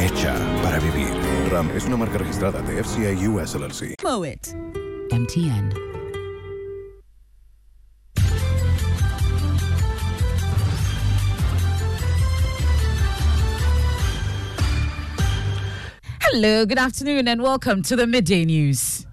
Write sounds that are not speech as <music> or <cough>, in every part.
Hecha para vivir. RAM es una marca registrada de FCA US LLC. Moet. MTN. Hello, good afternoon, and welcome to the Midday News.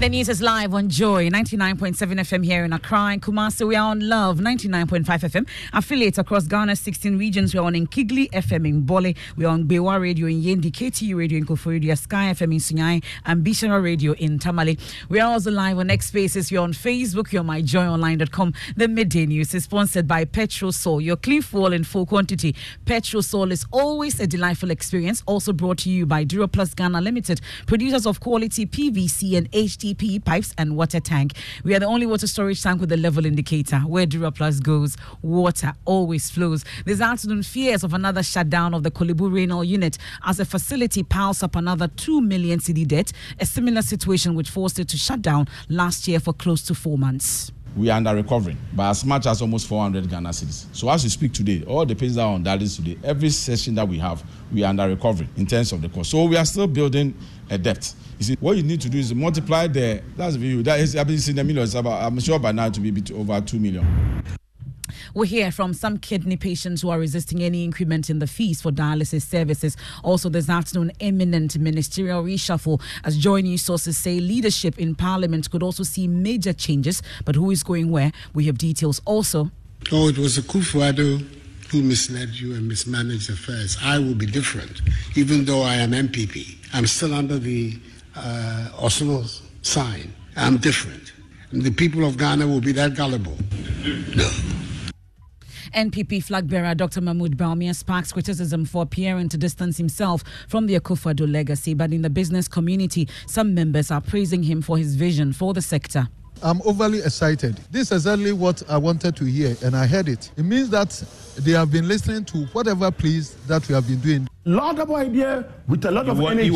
The news is live on Joy 99.7 FM here in Accra and Kumasi. We are on Love 99.5 FM. Affiliates across Ghana's 16 regions. We are on Nkigli FM in Bole. We are on Bewa Radio in Yendi, KTU Radio in Koforidua, Sky FM in Sunyani, and Radio in Tamale. We are also live on X Spaces. We're on Facebook. You're on myjoyonline.com. The midday news is sponsored by Petrosol. Your clean fuel in full quantity. Petrosol is always a delightful experience. Also brought to you by Duraplus Ghana Limited, producers of quality PVC and HD DP pipes and water tank. We are the only water storage tank with a level indicator. Where Duraplus goes, water always flows. This afternoon, fears of another shutdown of the Korle Bu Renal unit as the facility piles up another 2 million cedi debt, a similar situation which forced it to shut down last year for close to four months we are under recovering by as much as almost 400 Ghana cedis. So as we speak today, all the pages are on dialysis today. Every session that we have, we are under recovery in terms of the cost. So we are still building a debt. You see, what you need to do is multiply the that's the view. That is, I've been seeing the millions. About, I'm sure by now to be a bit over two million. We hear from some kidney patients who are resisting any increment in the fees for dialysis services. Also, this afternoon, imminent ministerial reshuffle. As Joy News sources say, leadership in Parliament could also see major changes. But who is going where? We have details also. Oh, it was Akufo-Addo who misled you and mismanaged affairs. I will be different, even though I am NPP. I'm still under the uh, Arsenal sign. I'm different. And the people of Ghana will be that gullible. No. NPP flag bearer Dr. Mahmoud Bawumia sparks criticism for appearing to distance himself from the Akufo-Addo legacy, but in the business community, some members are praising him for his vision for the sector. I'm overly excited. This is exactly what I wanted to hear, and I heard it. It means that they have been listening to whatever pleas that we have been doing. Laudable idea with a lot of energy.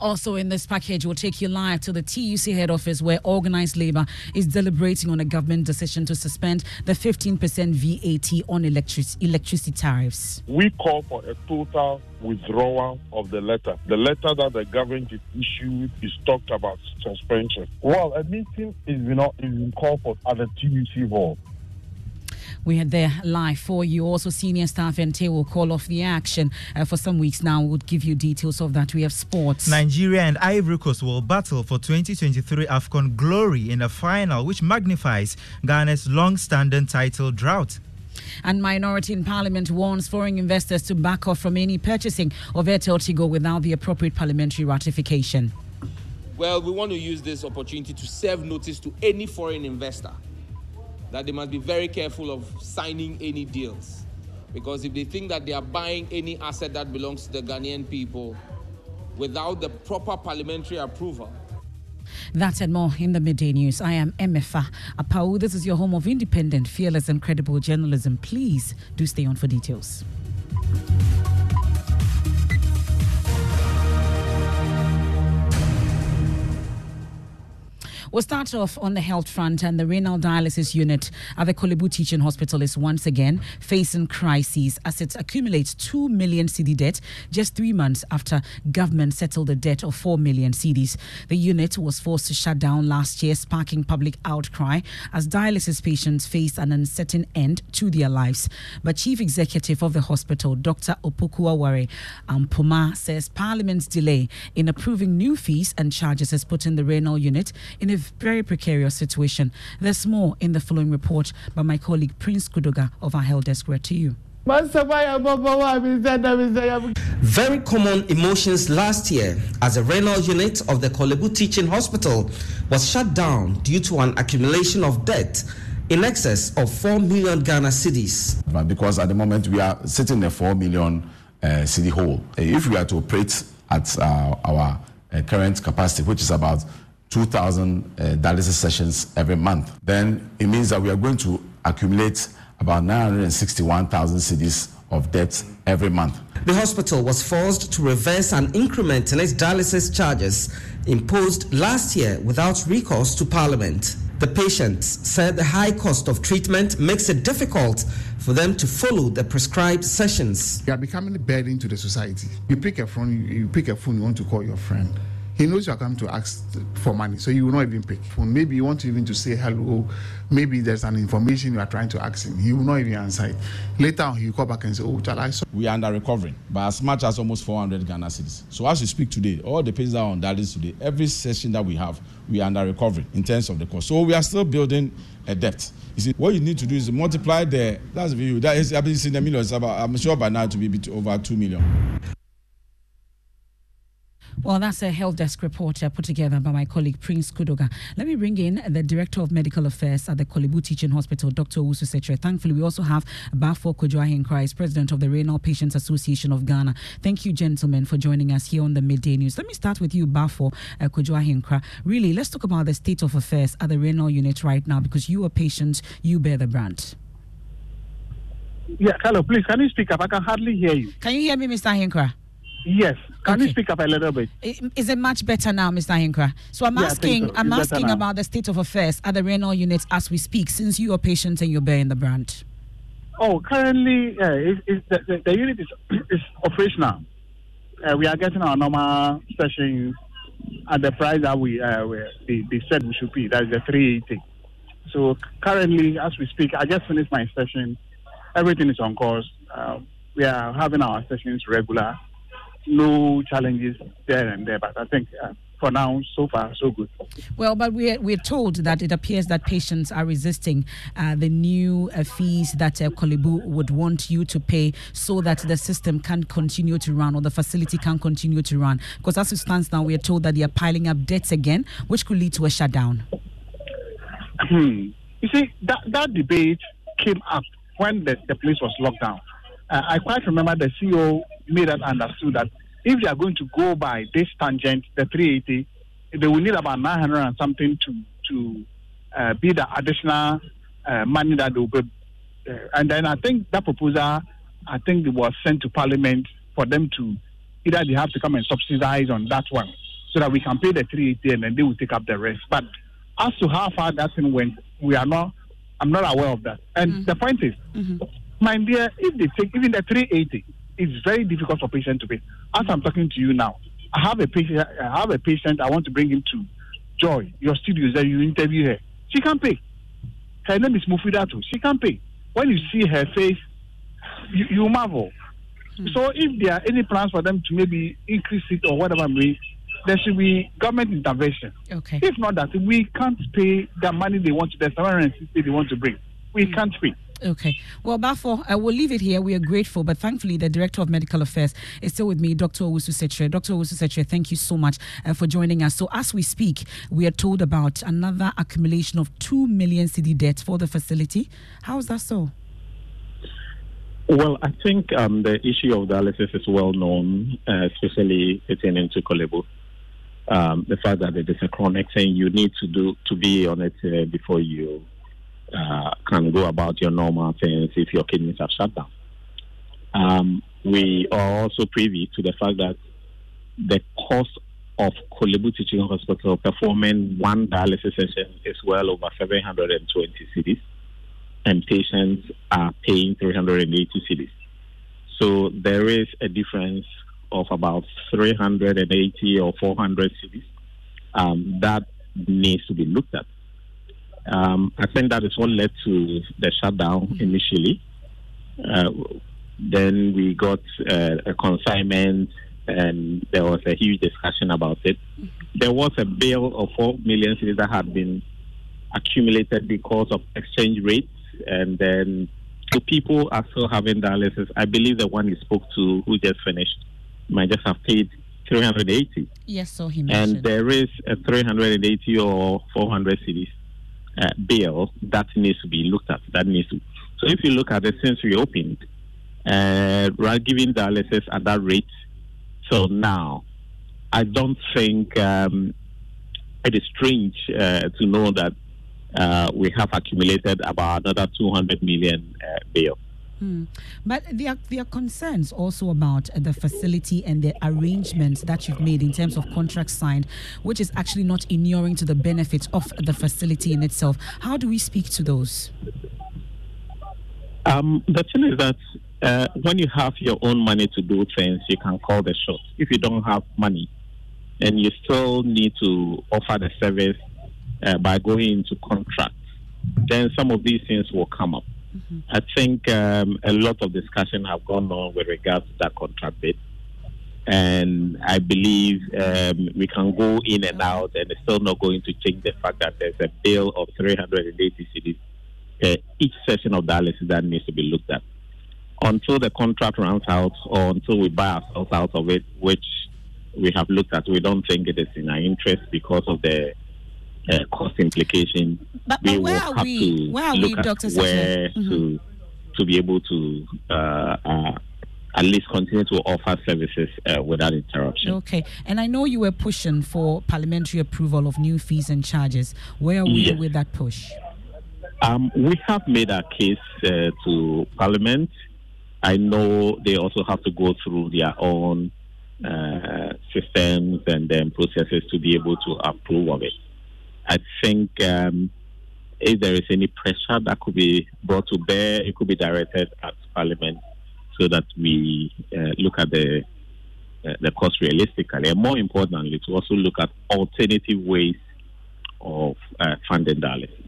Also, in this package, we'll take you live to the TUC head office where organized labor is deliberating on a government decision to suspend the 15% VAT on electric- electricity tariffs. We call for a total withdrawal of the letter. The letter that the government is issued is talked about suspension. Well, a meeting is been, is been called for at the TUC hall. We had there live for you. Also, senior staff and will call off the action uh, for some weeks now. We'll give you details of that. We have sports. Nigeria and Ivory Coast will battle for 2023 AFCON glory in a final, which magnifies Ghana's long standing title drought. And minority in parliament warns foreign investors to back off from any purchasing of Airtel Tigo without the appropriate parliamentary ratification. Well, we want to use this opportunity to serve notice to any foreign investor that they must be very careful of signing any deals. Because if they think that they are buying any asset that belongs to the Ghanaian people without the proper parliamentary approval, that and more in the midday news. I am MFA Apau. This is your home of independent, fearless, and credible journalism. Please do stay on for details. We'll start off on the health front, and the renal dialysis unit at the Korle Bu Teaching Hospital is once again facing crises as it accumulates 2 million cedi debt just three months after government settled the debt of 4 million cedis. The unit was forced to shut down last year, sparking public outcry as dialysis patients face an uncertain end to their lives. But Chief Executive of the hospital, Dr. Opoku Ampoma, says Parliament's delay in approving new fees and charges has put in the renal unit in a very precarious situation. There's more in the following report by my colleague Prince Kudoga of our Health Desk. Where to you. Very common emotions last year as a renal unit of the Korle Bu Teaching Hospital was shut down due to an accumulation of debt in excess of 4 million Ghana cedis. Because at the moment we are sitting in a 4 million uh, cedi hole. If we are to operate at uh, our uh, current capacity, which is about 2,000 uh, dialysis sessions every month, then it means that we are going to accumulate about 961,000 cedis of debt every month. The hospital was forced to reverse an increment in its dialysis charges imposed last year without recourse to Parliament. The patients said the high cost of treatment makes it difficult for them to follow the prescribed sessions. You are becoming a burden to the society. You pick a phone, you pick a phone, you want to call your friend he knows you are coming to ask for money, so you will not even pick phone. Maybe you want to even to say hello. Maybe there's an information you are trying to ask him. He will not even answer it. Later on, he will call back and say, "Oh, I saw." We are under recovering by as much as almost 400 Ghana cedis. So as we speak today, all the patients are on dialysis today. Every session that we have, we are under recovery in terms of the cost. So we are still building a debt. You see, what you need to do is multiply the that's the view that is I've been seeing the millions. I'm sure by now to be over two million. Well, that's a health desk report uh, put together by my colleague Prince Kudoga. Let me bring in the Director of Medical Affairs at the Korle Bu Teaching Hospital, Dr. Owusu Sekyere. Thankfully, we also have Bafo Kojo President of the Renal Patients Association of Ghana. Thank you, gentlemen, for joining us here on the Midday News. Let me start with you, Bafo uh, Kojo Really, let's talk about the state of affairs at the renal unit right now because you are patient, you bear the brunt. Yeah, hello, please, can you speak up? I can hardly hear you. Can you hear me, Mr. Ahenkra? Yes. Can okay. you speak up a little bit? Is it much better now, Mr. Ahenkra? So I'm yeah, asking, so. I'm asking about the state of affairs at the renal units as we speak, since you are patient and you're bearing the brunt. Oh, currently, uh, it, it, the, the, the, unit is, <clears throat> is operational. Uh, we are getting our normal sessions at the price that we, uh, we they, they, said we should be. That is the 380. So currently, as we speak, I just finished my session. Everything is on course. Uh, we are having our sessions regular no challenges there and there. But I think uh, for now, so far, so good. Well, but we're, we're told that it appears that patients are resisting uh, the new uh, fees that uh, would want you to pay so that the system can continue to run or the facility can continue to run. Because as it stands now, we are told that they are piling up debts again, which could lead to a shutdown. Hmm. You see, that, that debate came up when the, the place was locked down. Uh, I quite remember the CEO made us understood that if they are going to go by this tangent, the 380, they will need about 900 and something to to uh, be the additional uh, money that they will be. Uh, and then I think that proposal, I think it was sent to Parliament for them to either they have to come and subsidize on that one so that we can pay the 380 and then they will take up the rest. But as to how far that thing went, we are not. I'm not aware of that. And mm-hmm. the point is, mm-hmm. my dear, if they take even the 380 it's very difficult for patient to pay. As I'm talking to you now, I have a patient. I have a patient. I want to bring him to Joy, your studios that you interview her. She can't pay. Her name is Mufidatu. She can't pay. When you see her face, you, you marvel. Hmm. So if there are any plans for them to maybe increase it or whatever, maybe there should be government intervention. Okay. If not that, we can't pay the money they want, the 760 they want to bring. We hmm. can't pay. Okay. Well, Bafo, I will leave it here. We are grateful, but thankfully, the Director of Medical Affairs is still with me, Dr. Owusu Sekyere. Dr. Owusu Sekyere, thank you so much uh, for joining us. So, as we speak, we are told about another accumulation of 2 million cedi debt for the facility. How is that so? Well, I think um, the issue of dialysis is well known, uh, especially pertaining to Korle Bu. Um, the fact that it is a chronic thing, you need to do to be on it uh, before you uh, can go about your normal things if your kidneys have shut down. Um, we are also privy to the fact that the cost of Korle Bu Teaching Hospital performing one dialysis session is well over 720 cedis, and patients are paying 380 cedis. So there is a difference of about 380 or 400 cedis um, that needs to be looked at. Um, I think that is what led to the shutdown mm-hmm. initially. Uh, then we got uh, a consignment, and there was a huge discussion about it. Mm-hmm. There was a bill of four million cedis that had been accumulated because of exchange rates, and then the people are still having dialysis. I believe the one you spoke to, who just finished, might just have paid 380. Yes, so he mentioned. And there is a 380 or 400 cedis uh, bill that needs to be looked at. That needs to. So if you look at it since we opened, uh, we're giving dialysis at that rate. So now, I don't think um, it is strange uh, to know that uh, we have accumulated about another 200 million uh, bill. Hmm. But there are, there are concerns also about the facility and the arrangements that you've made in terms of contracts signed, which is actually not inuring to the benefits of the facility in itself. How do we speak to those? Um, the thing is that uh, when you have your own money to do things, you can call the shots. If you don't have money and you still need to offer the service uh, by going into contracts, then some of these things will come up. Mm-hmm. I think um, a lot of discussion have gone on with regards to that contract bid. And I believe um, we can go in and out, and it's still not going to change the fact that there's a bill of 380 cedis uh, each session of dialysis that needs to be looked at. Until the contract runs out, or until we buy ourselves out of it, which we have looked at, we don't think it is in our interest because of the uh, cost implication. But, but where are we? Where are we, Doctor? Where mm-hmm. to to be able to uh, uh, at least continue to offer services uh, without interruption. Okay, and I know you were pushing for parliamentary approval of new fees and charges. Where are we yes. with that push? Um, we have made our case uh, to Parliament. I know they also have to go through their own uh, systems and then processes to be able to approve of it. I think um, if there is any pressure that could be brought to bear, it could be directed at Parliament so that we uh, look at the uh, the cost realistically, and more importantly, to also look at alternative ways of uh, funding dialysis.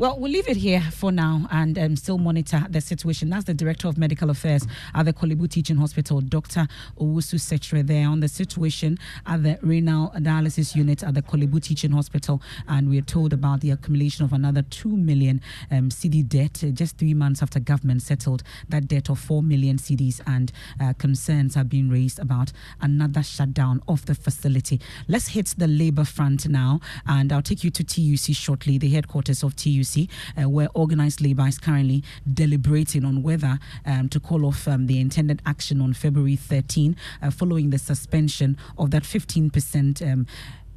Well, we'll leave it here for now and um, still monitor the situation. That's the Director of Medical Affairs at the Korle Bu Teaching Hospital, Dr. Owusu Sekyere, there on the situation at the renal dialysis unit at the Korle Bu Teaching Hospital. And we're told about the accumulation of another 2 million um, cedi debt uh, just three months after government settled that debt of 4 million cedis. And uh, concerns are being raised about another shutdown of the facility. Let's hit the labor front now. And I'll take you to TUC shortly, the headquarters of TUC uh, where organized labor is currently deliberating on whether um, to call off um, the intended action on February 13 uh, following the suspension of that 15%. Um,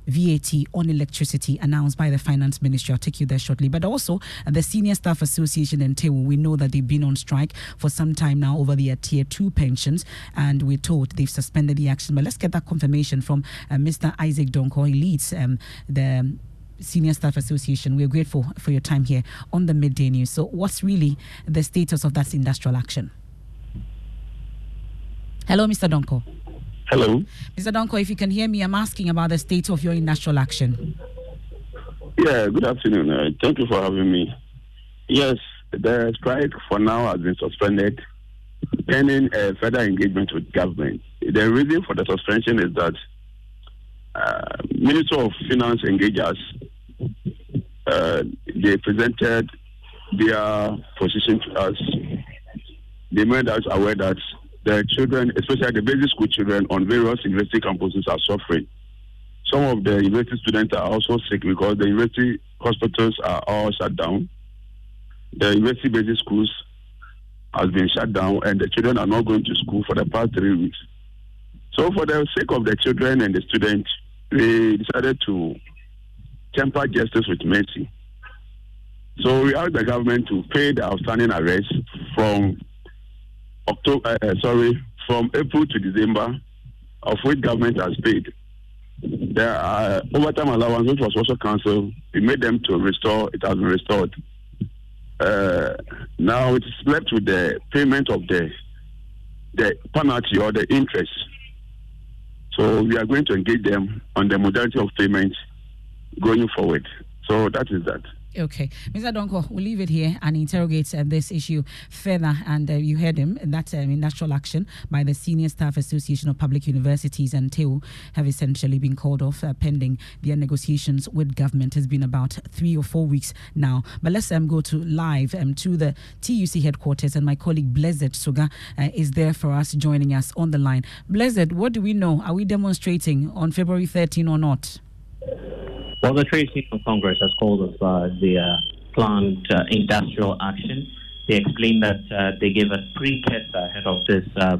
VAT on electricity announced by the finance ministry. I'll take you there shortly. But also, the Senior Staff Association and TEWU, we know that they've been on strike for some time now over their tier two pensions, and we're told they've suspended the action. But let's get that confirmation from uh, Mr. Isaac Donko. He leads um, the Senior Staff Association. We're grateful for your time here on the Midday News. So, what's really the status of that industrial action? Hello, Mr. Donko. Hello. Mr. Donko, if you can hear me, I'm asking about the state of your industrial action. Yeah, good afternoon. Uh, thank you for having me. Yes, the strike for now has been suspended pending uh, further engagement with government. The reason for the suspension is that uh, Minister of Finance engaged us. Uh, they presented their position to us, they made us aware that the children, especially the basic school children on various university campuses, are suffering. Some of the university students are also sick because the university hospitals are all shut down. The university basic schools has been shut down, and the children are not going to school for the past three weeks. So, for the sake of the children and the students, we decided to temper justice with mercy. So, we asked the government to pay the outstanding arrests from October, uh, sorry, from April to December, of which government has paid. There are overtime allowance, which was also cancelled, we made them to restore. It has been restored. Uh, now it's left with the payment of the the penalty or the interest. So we are going to engage them on the modality of payment going forward. So that is that. Okay, Mr. Donko, we'll leave it here and interrogate uh, this issue further. And uh, you heard him that um, industrial action by the Senior Staff Association of Public Universities and TEU have essentially been called off uh, pending their negotiations with government. It's been about three or four weeks now. But let's um, go to live um, to the TUC headquarters, and my colleague Blessed Suga uh, is there for us, joining us on the line. Blessed, what do we know? Are we demonstrating on February 13 or not? Well, the Trade Union Congress has called of uh, the uh, planned uh, industrial action. They explained that uh, they gave a precursor ahead of this uh,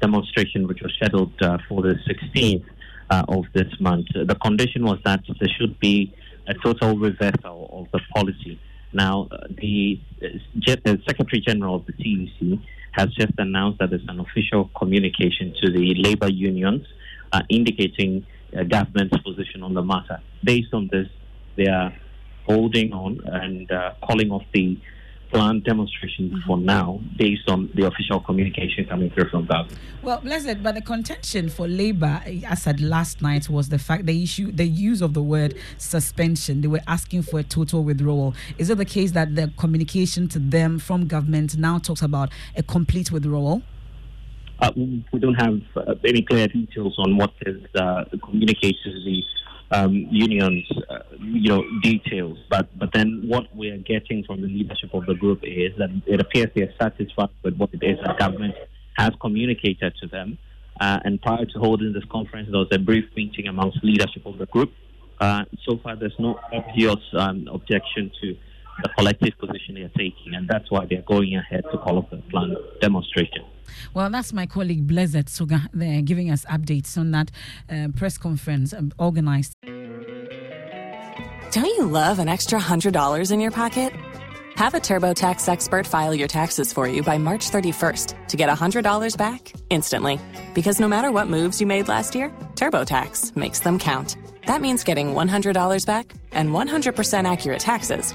demonstration, which was scheduled uh, for the 16th of this month. The condition was that there should be a total reversal of the policy. Now, the, the Secretary General of the TUC has just announced that there's an official communication to the labor unions indicating government's position on the matter. Based on this, they are holding on and uh, calling off the planned demonstrations mm-hmm. for now based on the official communication coming through from government. Well, blessed, but the contention for Labour, as at last night, was the fact the issue, the use of the word suspension. They were asking for a total withdrawal. Is it the case that the communication to them from government now talks about a complete withdrawal? Uh, we don't have uh, any clear details on what is uh, communicated the um, unions, uh, you know, details. But but then what we are getting from the leadership of the group is that it appears they are satisfied with what it is that government has communicated to them. Uh, and prior to holding this conference, there was a brief meeting amongst leadership of the group. Uh, so far, there's no obvious um, objection to the collective position they're taking, and that's why they're going ahead to call off the planned demonstration. Well, that's my colleague Blessed Suga there giving us updates on that uh, press conference um, organized. Don't you love an extra $100 in your pocket? Have a TurboTax expert file your taxes for you by March 31st to get $100 back instantly. Because no matter what moves you made last year, TurboTax makes them count. That means getting $100 back and 100% accurate taxes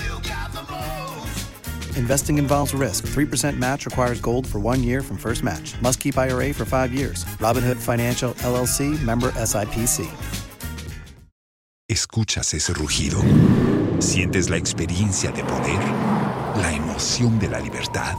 Investing involves risk. 3% match requires gold for one year from first match. Must keep IRA for five years. Robinhood Financial LLC member SIPC. Escuchas ese rugido. Sientes la experiencia de poder, la emoción de la libertad.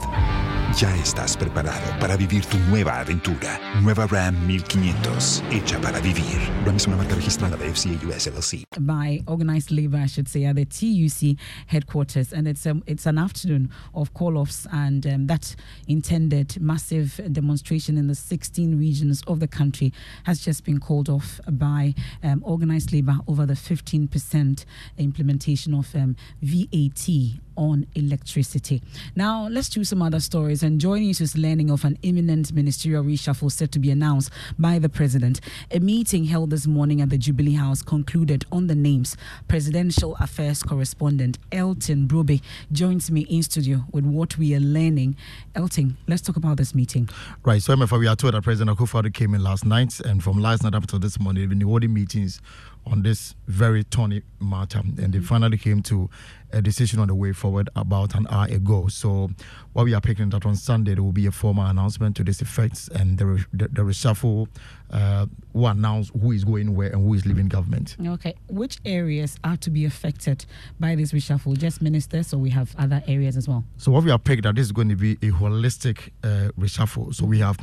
Ya estás preparado para vivir tu nueva aventura. Nueva Ram 1500, hecha para vivir. Ram es una marca registrada de FCA US LLC. By organized labor, I should say, at the TUC headquarters. And it's, um, it's an afternoon of call offs and um, that intended massive demonstration in the 16 regions of the country has just been called off by um, organized labor over the 15% implementation of um, VAT on electricity. Now, let's do some other stories. And joining us is learning of an imminent ministerial reshuffle set to be announced by the president. A meeting held this morning at the Jubilee House concluded on the names. Presidential Affairs correspondent Elton Brobbey joins me in studio with what we are learning. Elton, let's talk about this meeting. Right. So, MFA, we are told that President Akufo came in last night, and from last night up to this morning, they've been holding meetings on this very thorny matter, and they mm-hmm. finally came to a decision on the way forward about an hour ago. So, what we are picking that on Sunday, there will be a formal announcement to this effect, and the, the, the reshuffle uh, will announce who is going where and who is leaving government. Okay. Which areas are to be affected by this reshuffle? Just ministers, or we have other areas as well? So, what we are picked that this is going to be a holistic uh, reshuffle. So, we have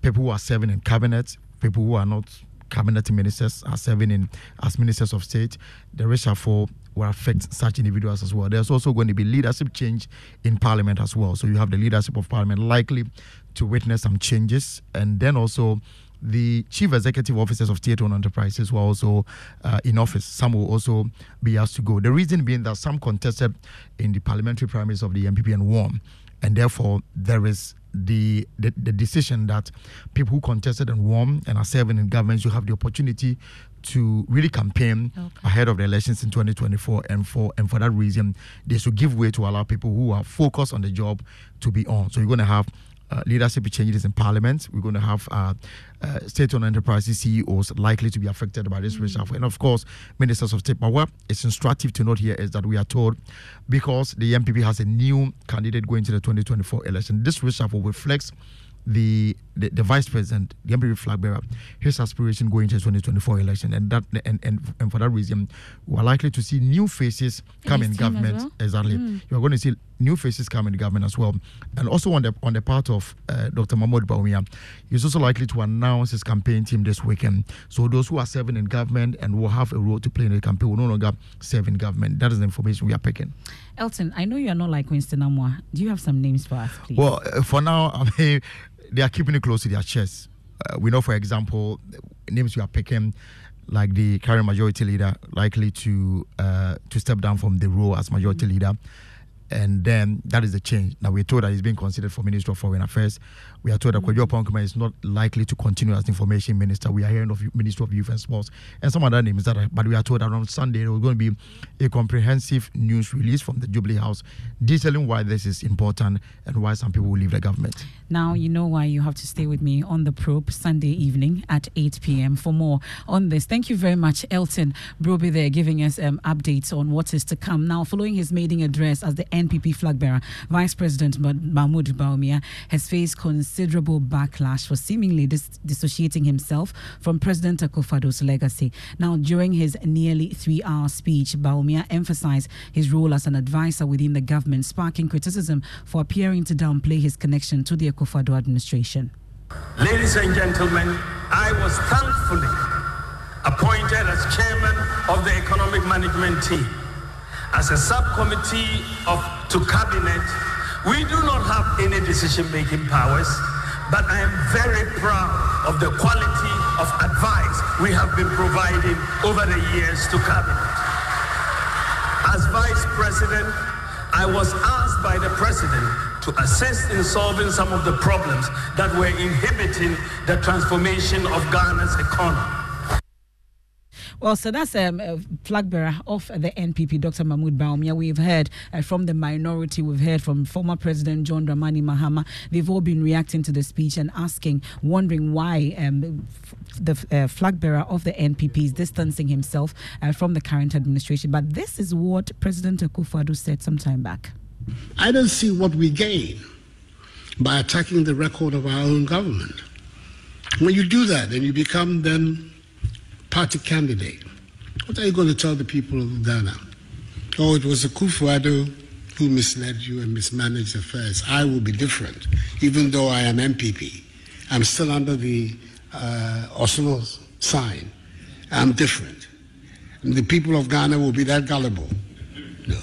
people who are serving in cabinet, people who are not cabinet ministers are serving in as ministers of state. The reshuffle will affect such individuals as well. There's also going to be leadership change in parliament as well. So you have the leadership of parliament likely to witness some changes, and then also the chief executive officers of state-owned enterprises were also uh, in office. Some will also be asked to go. The reason being that some contested in the parliamentary primaries of the NPP and won, and therefore there is the, the, the decision that people who contested and won and are serving in government should have the opportunity to really campaign okay. ahead of the elections in 2024 and for and for that reason they should give way to allow people who are focused on the job to be on so you're going to have uh, leadership changes in parliament. We're going to have uh, uh, state-owned enterprises CEOs likely to be affected by this mm. reshuffle, and of course, ministers of state. power. It's instructive to note here is that we are told because the NPP has a new candidate going to the 2024 election, this reshuffle reflects the, the, the vice president, the NPP flag bearer, his aspiration going to the 2024 election, and that and, and and for that reason, we are likely to see new faces come in government. Well? Exactly, mm. you are going to see new faces come in government as well, and also on the on the part of uh, Dr. Mahmoud Bawumia, he's also likely to announce his campaign team this weekend. So those who are serving in government and will have a role to play in the campaign will no longer serve in government. That is the information we are picking. Elton, I know you are not like Winston Amoah. Do you have some names for us, please? Well, uh, for now, <laughs> I mean they are keeping it close to their chest. Uh, we know, for example, names you are picking, like the current majority leader, likely to uh, to step down from the role as majority mm-hmm. leader and then that is the change. Now we're told that he's being considered for Minister of Foreign Affairs. We are told that mm-hmm. Kwadwo Oppong Nkrumah is not likely to continue as information minister. We are hearing of Minister of Youth and Sports and some other names that are, but we are told that on Sunday there was going to be a comprehensive news release from the Jubilee House detailing why this is important and why some people will leave the government. Now you know why you have to stay with me on the probe Sunday evening at 8 p.m. for more on this. Thank you very much, Elton Brobbey, there giving us um, updates on what is to come. Now, following his maiden address as the NPP flag bearer, Vice President Mahmoud Bawumia has faced considerable backlash for seemingly dis- dissociating himself from President Akufo-Addo's legacy. Now, during his nearly three-hour speech, Bawumia emphasized his role as an advisor within the government, sparking criticism for appearing to downplay his connection to the Akufo-Addo administration. Ladies and gentlemen, I was thankfully appointed as chairman of the economic management team as a subcommittee of to cabinet, we do not have any decision-making powers, but I am very proud of the quality of advice we have been providing over the years to cabinet. As vice president, I was asked by the president to assist in solving some of the problems that were inhibiting the transformation of Ghana's economy. Well, so that's um, a flag bearer of the NPP, Dr. Mahmoud Bawumia. We've heard uh, from the minority, we've heard from former President John Dramani Mahama. They've all been reacting to the speech and asking, wondering why um, the uh, flag bearer of the NPP is distancing himself uh, from the current administration. But this is what President Akufo-Addo said some time back. I don't see what we gain by attacking the record of our own government. When you do that, then you become then party candidate. What are you going to tell the people of Ghana? Oh, it was Akufo-Addo who misled you and mismanaged affairs. I will be different, even though I am NPP. I'm still under the uh, sign. I'm different. And the people of Ghana will be that gullible. No.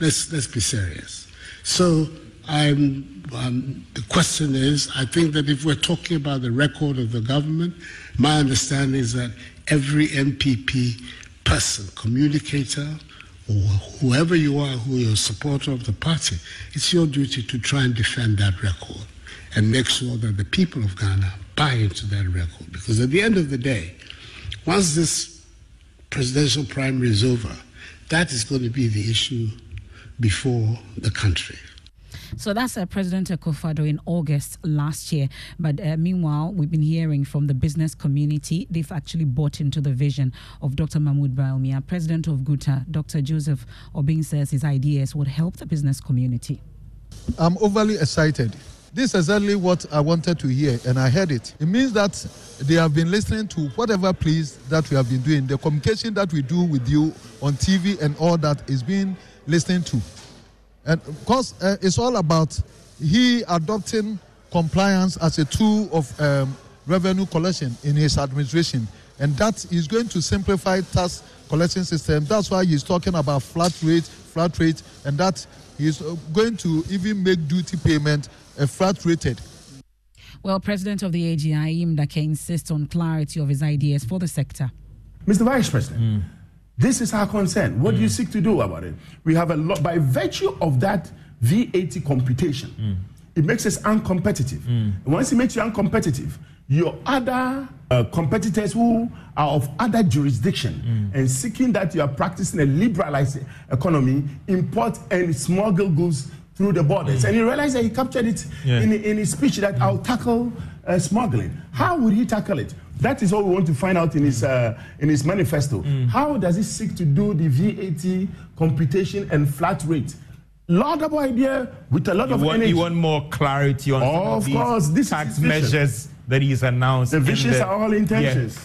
Let's, let's be serious. So I'm, um, the question is, I think that if we're talking about the record of the government, my understanding is that every NPP person, communicator, or whoever you are who is a supporter of the party, it's your duty to try and defend that record and make sure that the people of Ghana buy into that record. Because at the end of the day, once this presidential primary is over, that is going to be the issue before the country. So that's uh, President Akufo-Addo in August last year. But uh, meanwhile, we've been hearing from the business community. They've actually bought into the vision of Dr. Mahmoud Bawumia, President of GUTA. Dr. Joseph Obeng says his ideas would help the business community. I'm overly excited. This is exactly what I wanted to hear, and I heard it. It means that they have been listening to whatever pleas that we have been doing. The communication that we do with you on TV and all that is being listened to. And of course, uh, it's all about he adopting compliance as a tool of um, revenue collection in his administration. And that is going to simplify tax collection system. That's why he's talking about flat rate, flat rate, and that he's uh, going to even make duty payment uh, flat rated. Well, President of the AGI, Ayim Darke, insists on clarity of his ideas for the sector. Mr. Vice President, this is our concern. What do you mm. seek to do about it? We have a lot, by virtue of that VAT computation, mm. it makes us uncompetitive. And once it makes you uncompetitive, your other uh, competitors who are of other jurisdiction and seeking that you are practicing a liberalized economy import and smuggle goods through the borders. And he realized that he captured it Yeah. in, in his speech that I'll tackle uh, smuggling. How would he tackle it? That is what we want to find out in his uh, in his manifesto. How does he seek to do the VAT computation and flat rate? Laudable idea with a lot You of want, energy. you want more clarity on some Of these course, this tax measures that he's announced. The visions the- are all intentions.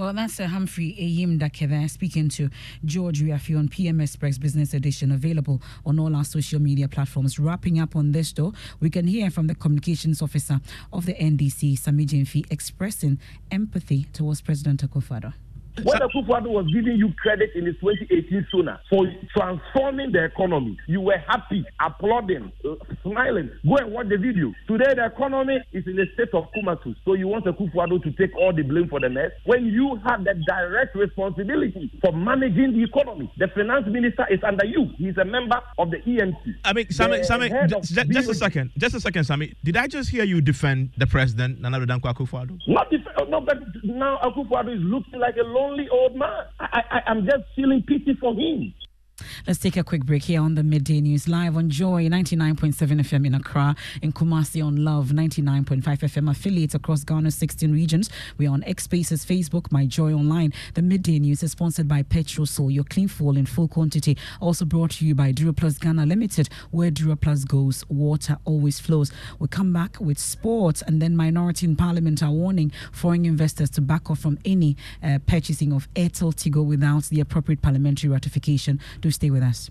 Well, that's uh, Humphrey Ayim Darke there speaking to George Wiafe on PM Express Business Edition, available on all our social media platforms. Wrapping up on this, though, we can hear from the communications officer of the NDC, Sammy Gyamfi, expressing empathy towards President Akufo-Addo. <laughs> When Akufo-Addo was giving you credit in his 2018 SONA for transforming the economy, you were happy, applauding, uh, smiling. Go and watch the video. Today, the economy is in a state of comatose. So you want Akufo-Addo to take all the blame for the mess when you have the direct responsibility for managing the economy. The finance minister is under you. He's a member of the EMT. I mean, Sammy, Sammy, head ju- just a second, just a second, Sammy. Did I just hear you defend the president, Nana Akufo-Addo? Not if, no, but now Akufo-Addo is looking like a lonely old man. I, I, I'm just feeling pity for him. Let's take a quick break here on the Midday News live on Joy 99.7 FM in Accra, in Kumasi on Love 99.5 FM affiliates across Ghana's 16 regions. We are on X Spaces, Facebook, My Joy Online. The Midday News is sponsored by Petrosol, your clean fuel in full quantity. Also brought to you by Dura Plus Ghana Limited, where Dura Plus goes, water always flows. We come back with sports and then Minority in Parliament are warning foreign investors to back off from any uh, purchasing of Airtel Tigo without the appropriate parliamentary ratification. Do stay with us.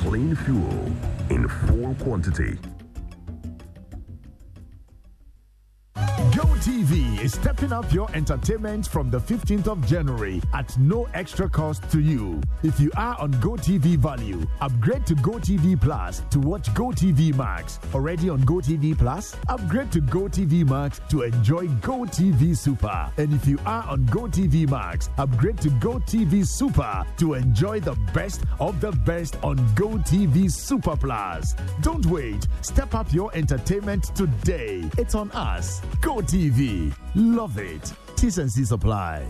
clean fuel in full quantity. GoTV is stepping up your entertainment from the 15th of January at no extra cost to you. If you are on GoTV Value, upgrade to GoTV Plus to watch GoTV Max. Already on GoTV Plus, upgrade to GoTV Max to enjoy GoTV Super. And if you are on GoTV Max, upgrade to GoTV Super to enjoy the best of the best on GoTV Super Plus. Don't wait. Step up your entertainment today. It's on us. GoTV. Love it. T's and C's apply.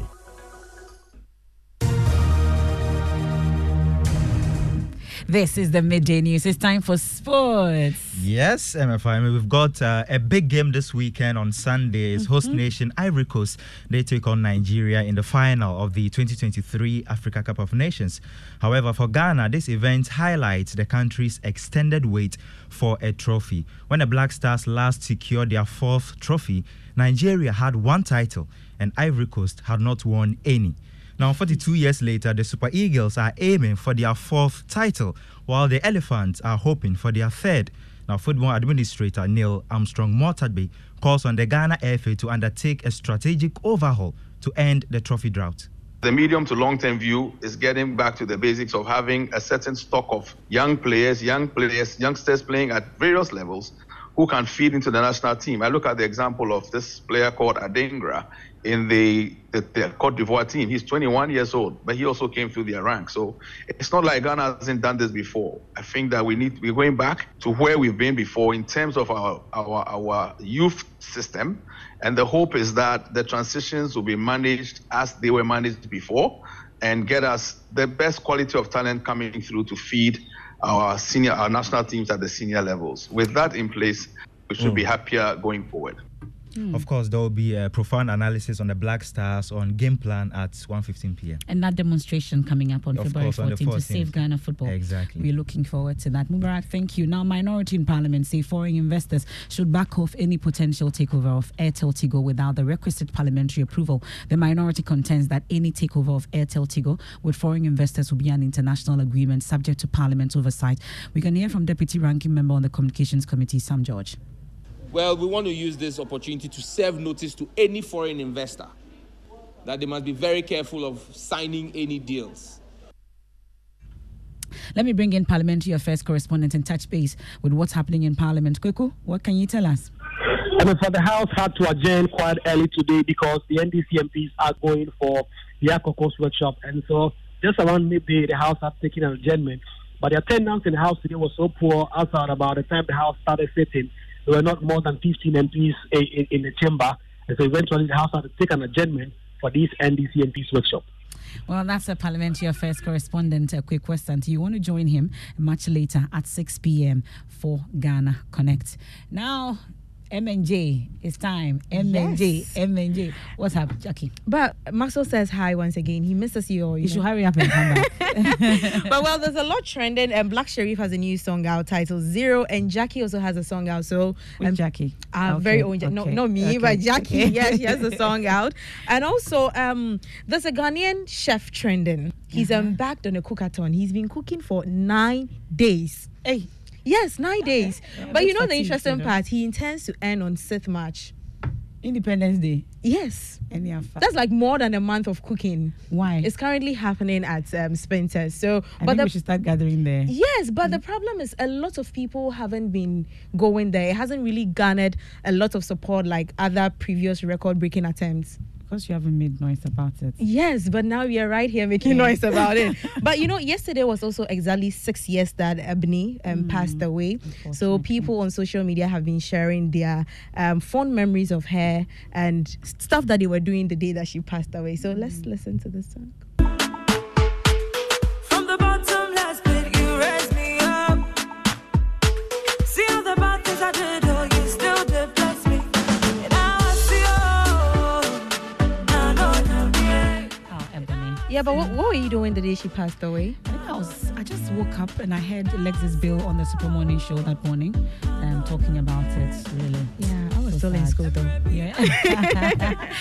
This is the midday news. It's time for sports. Yes, MFA. We've got uh, a big game this weekend on Sunday. It's host Mhm. nation Ivory Coast. They take on Nigeria in the final of the 2023 Africa Cup of Nations. However, for Ghana, this event highlights the country's extended wait for a trophy. When the Black Stars last secured their fourth trophy, Nigeria had one title and Ivory Coast had not won any. Now, 42 years later, the Super Eagles are aiming for their fourth title, while the Elephants are hoping for their third. Now, Football Administrator Neil Armstrong Mortagbe calls on the Ghana FA to undertake a strategic overhaul to end the trophy drought? The medium to long term view is getting back to the basics of having a certain stock of young players, young players, youngsters playing at various levels who can feed into the national team. I look at the example of this player called Adingra in the, the, the Cote d'Ivoire team. He's 21 years old, but he also came through their ranks. So it's not like Ghana hasn't done this before. I think that we need we're going back to where we've been before in terms of our our, our youth system. And the hope is that the transitions will be managed as they were managed before and get us the best quality of talent coming through to feed our senior our national teams at the senior levels. With that in place, we should be mm. happier going forward. Mm. Of course, there will be a profound analysis on the Black Stars on game plan at 1:15 p.m. And that demonstration coming up on of February course, on 14th, to save Ghana football. Exactly. We're looking forward to that. Mubarak, thank you. Now, minority in parliament say foreign investors should back off any potential takeover of Airtel Tigo without the requisite parliamentary approval. The minority contends that any takeover of Airtel Tigo with foreign investors will be an international agreement subject to parliament oversight. We can hear from Deputy Ranking Member on the Communications Committee, Sam George. Well, we want to use this opportunity to serve notice to any foreign investor that they must be very careful of signing any deals. Let me bring in parliamentary affairs correspondent and touch base with what's happening in Parliament. Kweku, what can you tell us? I mean, for the House had to adjourn quite early today because the NDC MPs are going for the Akokos workshop. And so just around midday, the House had taken an adjournment. But the attendance in the House today was so poor as at about the time the House started sitting, there were not more than 15 MPs in, in, in the chamber. And so eventually the House had to take an adjournment for this NDC MPs workshop. Well, that's a parliamentary affairs correspondent, a quick question. You want to join him much later at 6 p.m. for Ghana Connect. Now, MNJ, it's time. MNJ, Yes. MNJ. What's up, Jackie? But Maxwell says hi once again. He misses you all. You, You should hurry up and come back. <laughs> but well, there's a lot trending, and Black Sherif has a new song out titled Zero, and Jackie also has a song out. So, With Jackie? our Okay, very own, Ja- no, not me, okay, but Jackie. okay. <laughs> Yes, she has a <laughs> song out, and also um, there's a Ghanaian chef trending. He's Uh-huh. embarked on a cookathon. He's been cooking for nine days. Hey. Yes, nine days. Yeah, but you know the interesting you know. part, he intends to end on 6th March. Independence Day. Yes. And they are fa- That's like more than a month of cooking. Why? It's currently happening at um, Spencer's. So, I but think the, we should start gathering there. yes, but the problem is a lot of people haven't been going there. It hasn't really garnered a lot of support like other previous record-breaking attempts. Because you haven't made noise about it. Yes, but now we are right here making Yeah. noise about it. <laughs> but you know, yesterday was also exactly six years that Ebony um, passed away. So people on social media have been sharing their um, fond memories of her and stuff that they were doing the day that she passed away. So let's listen to this song. Yeah, but what, what were you doing the day she passed away? I think I was. I just woke up and I heard Alexis Bill on the Super Morning Show that morning, um, talking about it. Really. Yeah, I was So still in school though. Yeah.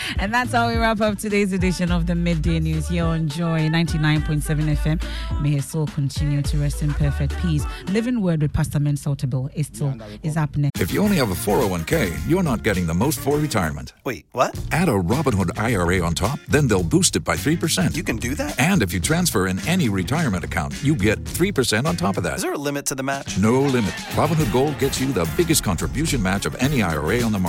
<laughs> and that's how we wrap up today's edition of the Midday News here on Joy 99.7 FM. May his soul continue to rest in perfect peace. Living Word with Pastor Mensa Otabil is still is happening. If you only have a 401k, you're not getting the most for retirement. Wait, what? Add a Robinhood IRA on top, then they'll boost it by 3%. You can do that? And if you transfer in any retirement account, you get 3% on top of that. Is there a limit to the match? No limit. Robinhood Gold gets you the biggest contribution match of any IRA on the